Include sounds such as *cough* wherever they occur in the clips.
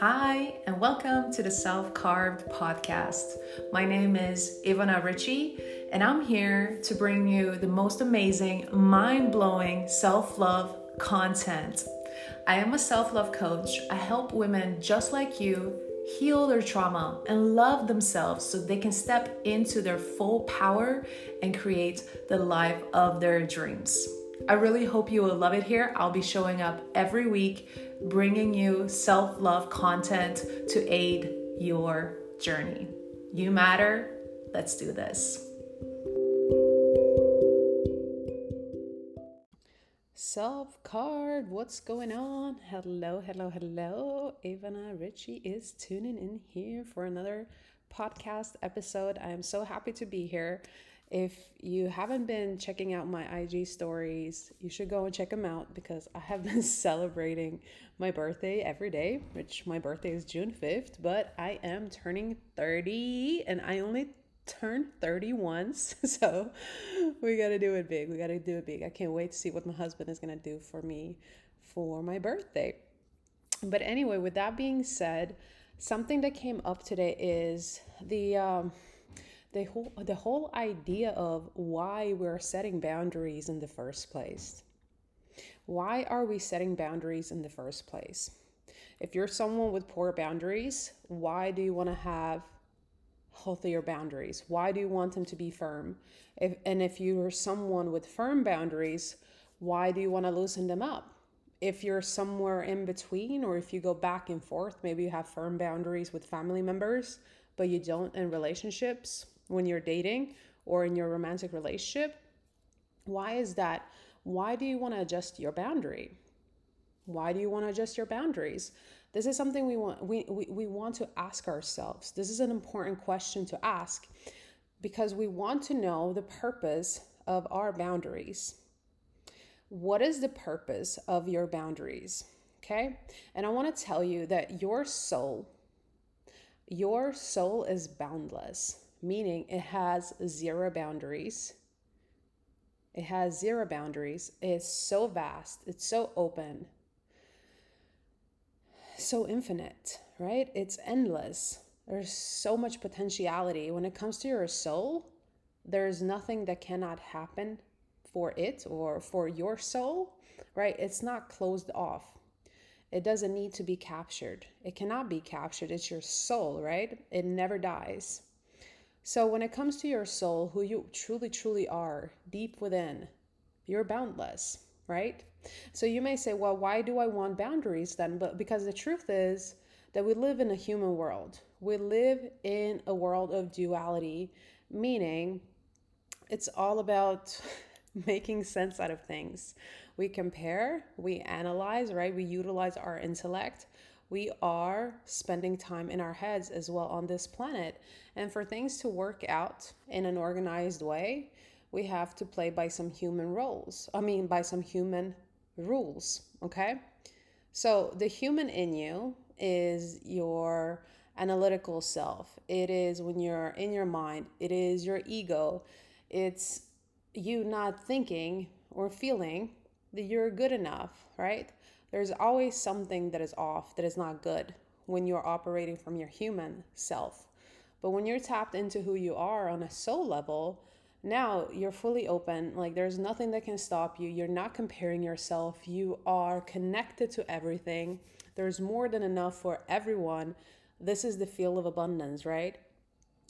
Hi, and welcome to the Self Carved podcast. My name is Ivana Ritchie, and I'm here to bring you the most amazing, mind blowing self love content. I am a self love coach. I help women just like you heal their trauma and love themselves so they can step into their full power and create the life of their dreams. I really hope you will love it here. I'll be showing up every week, bringing you self love content to aid your journey. You matter. Let's do this. Self Carved, what's going on? Hello, hello, hello. Ivana Ritchie is tuning in here for another podcast episode. I am so happy to be here. If you haven't been checking out my IG stories, you should go and check them out because I have *laughs* been celebrating my birthday every day, which my birthday is June 5th, but I am turning 30 and I only turned 30 once. *laughs* So we got to do it big. We got to do it big. I can't wait to see what my husband is going to do for me for my birthday. But anyway, with that being said, something that came up today is the um, the whole the whole idea of why we're setting boundaries in the first place. Why are we setting boundaries in the first place? If you're someone with poor boundaries, why do you want to have healthier boundaries? Why do you want them to be firm? If, and if you're someone with firm boundaries, why do you want to loosen them up? If you're somewhere in between, or if you go back and forth, maybe you have firm boundaries with family members, but you don't in relationships, when you're dating or in your romantic relationship. Why is that? Why do you want to adjust your boundary? Why do you want to adjust your boundaries? This is something we want we, we, we want to ask ourselves. This is an important question to ask because we want to know the purpose of our boundaries. What is the purpose of your boundaries? Okay? And I want to tell you that your soul your soul is boundless meaning it has zero boundaries. It has zero boundaries. It's so vast, it's so open, so infinite, right? It's endless. There's so much potentiality. When it comes to your soul, there's nothing that cannot happen for it or for your soul, right? It's not closed off. It doesn't need to be captured. It cannot be captured. It's your soul, right? It never dies. So, when it comes to your soul, who you truly, truly are, deep within, you're boundless, right? So, you may say, well, why do I want boundaries then? But because the truth is that we live in a human world, we live in a world of duality, meaning it's all about *laughs* making sense out of things. We compare, we analyze, right? We utilize our intellect we are spending time in our heads as well on this planet. And for things to work out in an organized way, we have to play by some human roles. I mean, by some human rules, okay? So the human in you is your analytical self. It is when you're in your mind, it is your ego. It's you not thinking or feeling that you're good enough, right? There's always something that is off, that is not good when you're operating from your human self. But when you're tapped into who you are on a soul level, now you're fully open. Like there's nothing that can stop you. You're not comparing yourself. You are connected to everything. There's more than enough for everyone. This is the field of abundance, right?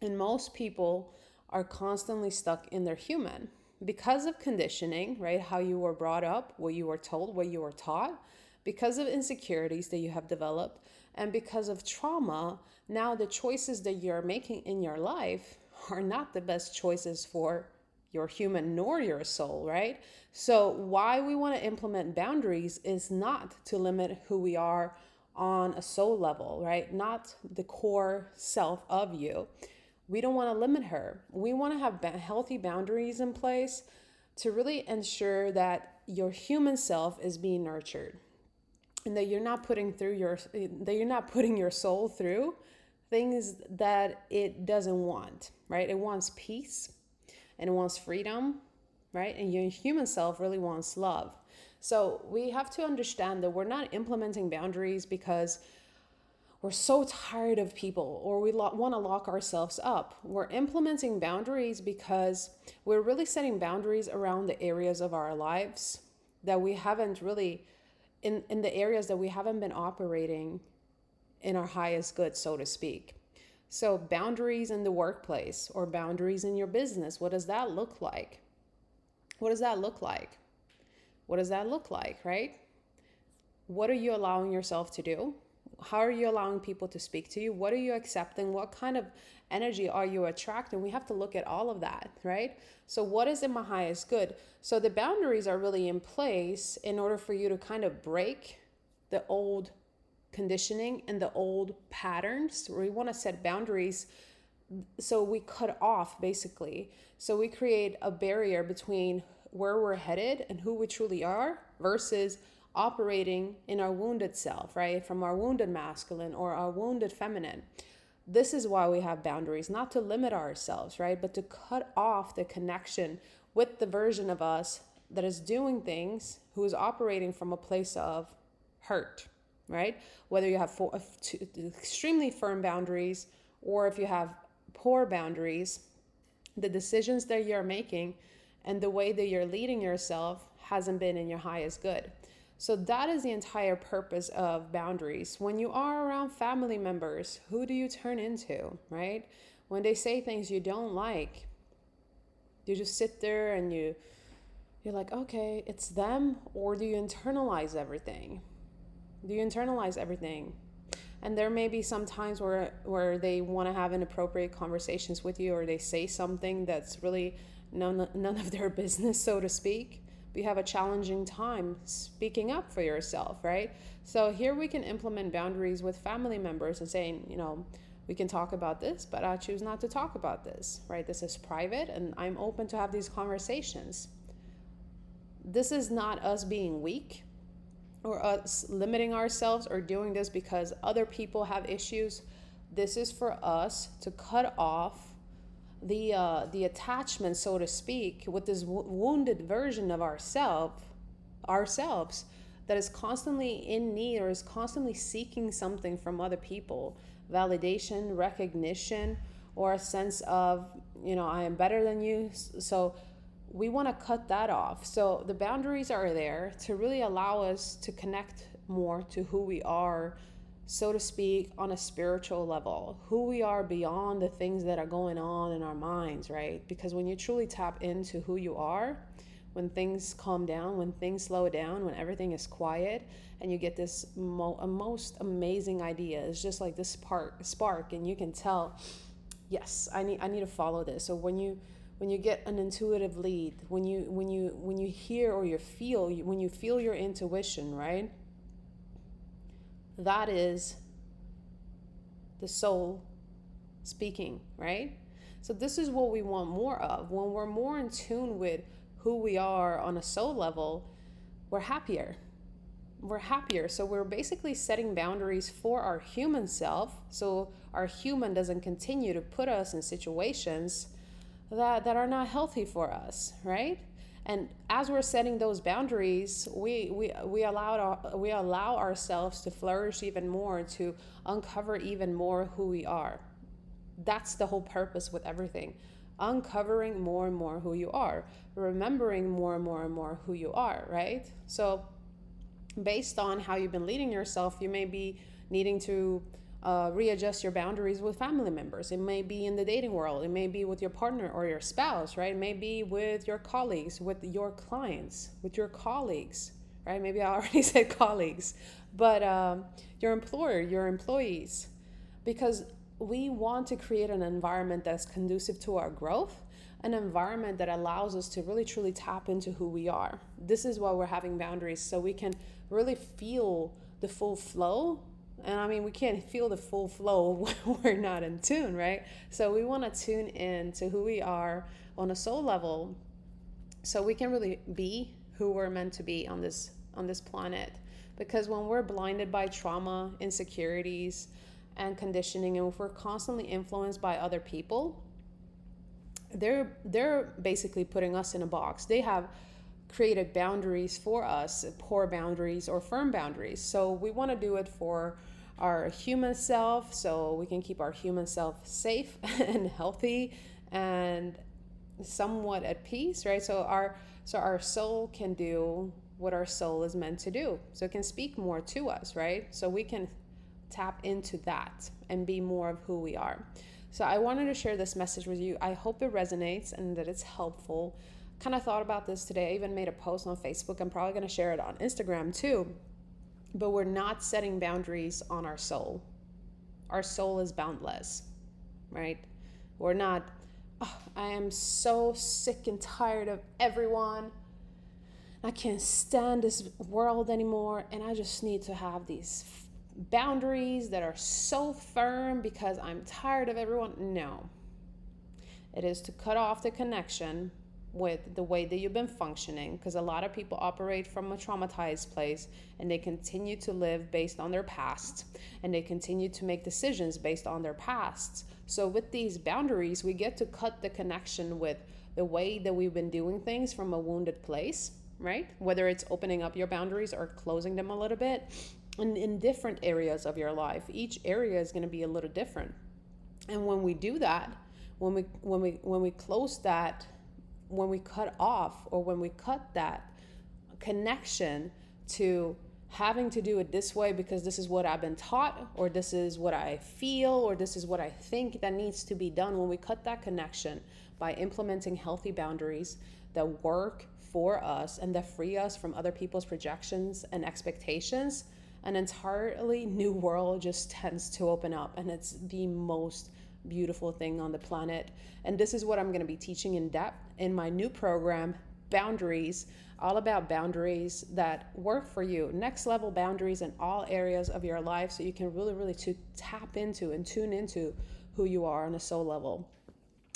And most people are constantly stuck in their human because of conditioning, right? How you were brought up, what you were told, what you were taught because of insecurities that you have developed and because of trauma, now the choices that you're making in your life are not the best choices for your human nor your soul, right? So, why we want to implement boundaries is not to limit who we are on a soul level, right? Not the core self of you. We don't want to limit her. We want to have healthy boundaries in place to really ensure that your human self is being nurtured and that you're not putting through your that you're not putting your soul through things that it doesn't want right? It wants peace and it wants freedom right? And your human self really wants love. So we have to understand that we're not implementing boundaries because we're so tired of people or we lo- want to lock ourselves up. We're implementing boundaries because we're really setting boundaries around the areas of our lives that we haven't really in in the areas that we haven't been operating in our highest good, so to speak. So, boundaries in the workplace or boundaries in your business, what does that look like? What does that look like? What does that look like, right? What are you allowing yourself to do? How are you allowing people to speak to you? What are you accepting? What kind of energy are you attracting? We have to look at all of that, right? So, what is in my highest good? So, the boundaries are really in place in order for you to kind of break the old conditioning and the old patterns. We want to set boundaries so we cut off basically. So, we create a barrier between where we're headed and who we truly are versus operating in our wounded self, right? From our wounded masculine or our wounded feminine. This is why we have boundaries, not to limit ourselves, right? But to cut off the connection with the version of us that is doing things, who is operating from a place of hurt, right? Whether you have four, uh, two, extremely firm boundaries or if you have poor boundaries, the decisions that you're making and the way that you're leading yourself hasn't been in your highest good. So that is the entire purpose of boundaries. When you are around family members, who do you turn into, right? When they say things you don't like, you just sit there and you you're like, "Okay, it's them," or do you internalize everything? Do you internalize everything? And there may be some times where where they want to have inappropriate conversations with you or they say something that's really none none of their *laughs* business, so to speak you have a challenging time speaking up for yourself, right? So here we can implement boundaries with family members and saying, you know, we can talk about this, but I choose not to talk about this, right? This is private and I'm open to have these conversations. This is not us being weak or us limiting ourselves or doing this because other people have issues. This is for us to cut off the uh, the attachment, so to speak, with this w- wounded version of ourself, ourselves, that is constantly in need or is constantly seeking something from other people, validation, recognition, or a sense of you know I am better than you. So we want to cut that off. So the boundaries are there to really allow us to connect more to who we are so to speak, on a spiritual level, who we are beyond the things that are going on in our minds, right? Because when you truly tap into who you are, when things calm down, when things slow down, when everything is quiet, and you get this mo- most amazing idea, it's just like this spark, spark, and you can tell, yes, I need, I need to follow this. So when you when you get an intuitive lead, when you when you when you hear or you feel, when you feel your intuition, right? That is the soul speaking, right? So, this is what we want more of. When we're more in tune with who we are on a soul level, we're happier. We're happier. So, we're basically setting boundaries for our human self. So, our human doesn't continue to put us in situations that, that are not healthy for us, right? And as we're setting those boundaries we we we allow we allow ourselves to flourish even more to uncover even more who we are. That's the whole purpose with everything uncovering more and more who you are remembering more and more and more who you are right? So based on how you've been leading yourself you may be needing to uh, readjust your boundaries with family members. It may be in the dating world, it may be with your partner or your spouse, right? It may be with your colleagues, with your clients, with your colleagues, right? Maybe I already *laughs* said colleagues, but um, your employer, your employees, because we want to create an environment that's conducive to our growth an environment that allows us to really truly tap into who we are. This is why we're having boundaries so we can really feel the full flow and I mean, we can't feel the full flow when *laughs* we're not in tune, right? So we want to tune in to who we are on a soul level so we can really be who we're meant to be on this on this planet. Because when we're blinded by trauma, insecurities, and conditioning, and if we're constantly influenced by other people, they're they're basically putting us in a box. They have created boundaries for us, poor boundaries or firm boundaries. So we want to do it for our human self so we can keep our human self safe *laughs* and healthy and somewhat at peace, right? So our so our soul can do what our soul is meant to do. So it can speak more to us, right? So we can tap into that and be more of who we are. So I wanted to share this message with you. I hope it resonates and that it's helpful. Kind of thought about this today. I even made a post on Facebook. I'm probably going to share it on Instagram too. But we're not setting boundaries on our soul. Our soul is boundless, right? We're not, oh, I am so sick and tired of everyone. I can't stand this world anymore. And I just need to have these boundaries that are so firm because I'm tired of everyone. No. It is to cut off the connection with the way that you've been functioning because a lot of people operate from a traumatized place and they continue to live based on their past and they continue to make decisions based on their past. So, with these boundaries, we get to cut the connection with the way that we've been doing things from a wounded place, right? Whether it's opening up your boundaries or closing them a little bit in, in different areas of your life. Each area is going to be a little different. And when we do that, when we when we when we close that, when we cut off or when we cut that connection to having to do it this way because this is what I've been taught or this is what I feel or this is what I think that needs to be done. When we cut that connection by implementing healthy boundaries that work for us and that free us from other people's projections and expectations an entirely new world just tends to open up and it's the most beautiful thing on the planet. And this is what i'm going to be teaching in depth in my new program boundaries all about boundaries that work for you. Next level boundaries in all areas of your life so you can really really to tap into and tune into who you are on a soul level.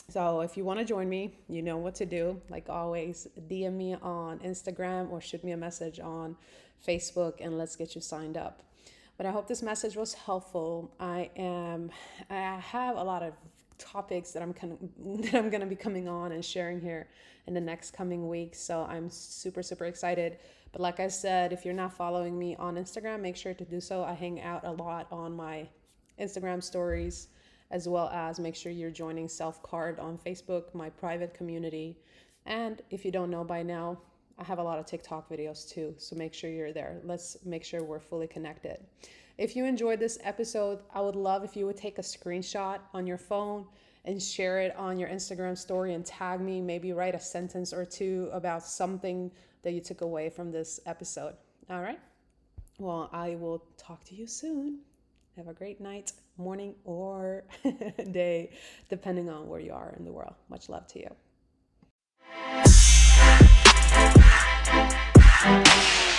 So if you want to join me you know what to do. Like always dm me on instagram or shoot me a message on Facebook and let's get you signed up. But I hope this message was helpful. I am I have a lot of topics that I'm kind of, *laughs* that I'm going to be coming on and sharing here in the next coming weeks. So I'm super super excited. But like I said, if you're not following me on Instagram, make sure to do so. I hang out a lot on my Instagram stories as well as make sure you're joining Self Carved on Facebook, my private community. And if you don't know by now, I have a lot of TikTok videos too, so make sure you're there. Let's make sure we're fully connected. If you enjoyed this episode, I would love if you would take a screenshot on your phone and share it on your Instagram story and tag me. Maybe write a sentence or two about something that you took away from this episode. All right. Well, I will talk to you soon. Have a great night, morning, or *laughs* day, depending on where you are in the world. Much love to you. Thank you.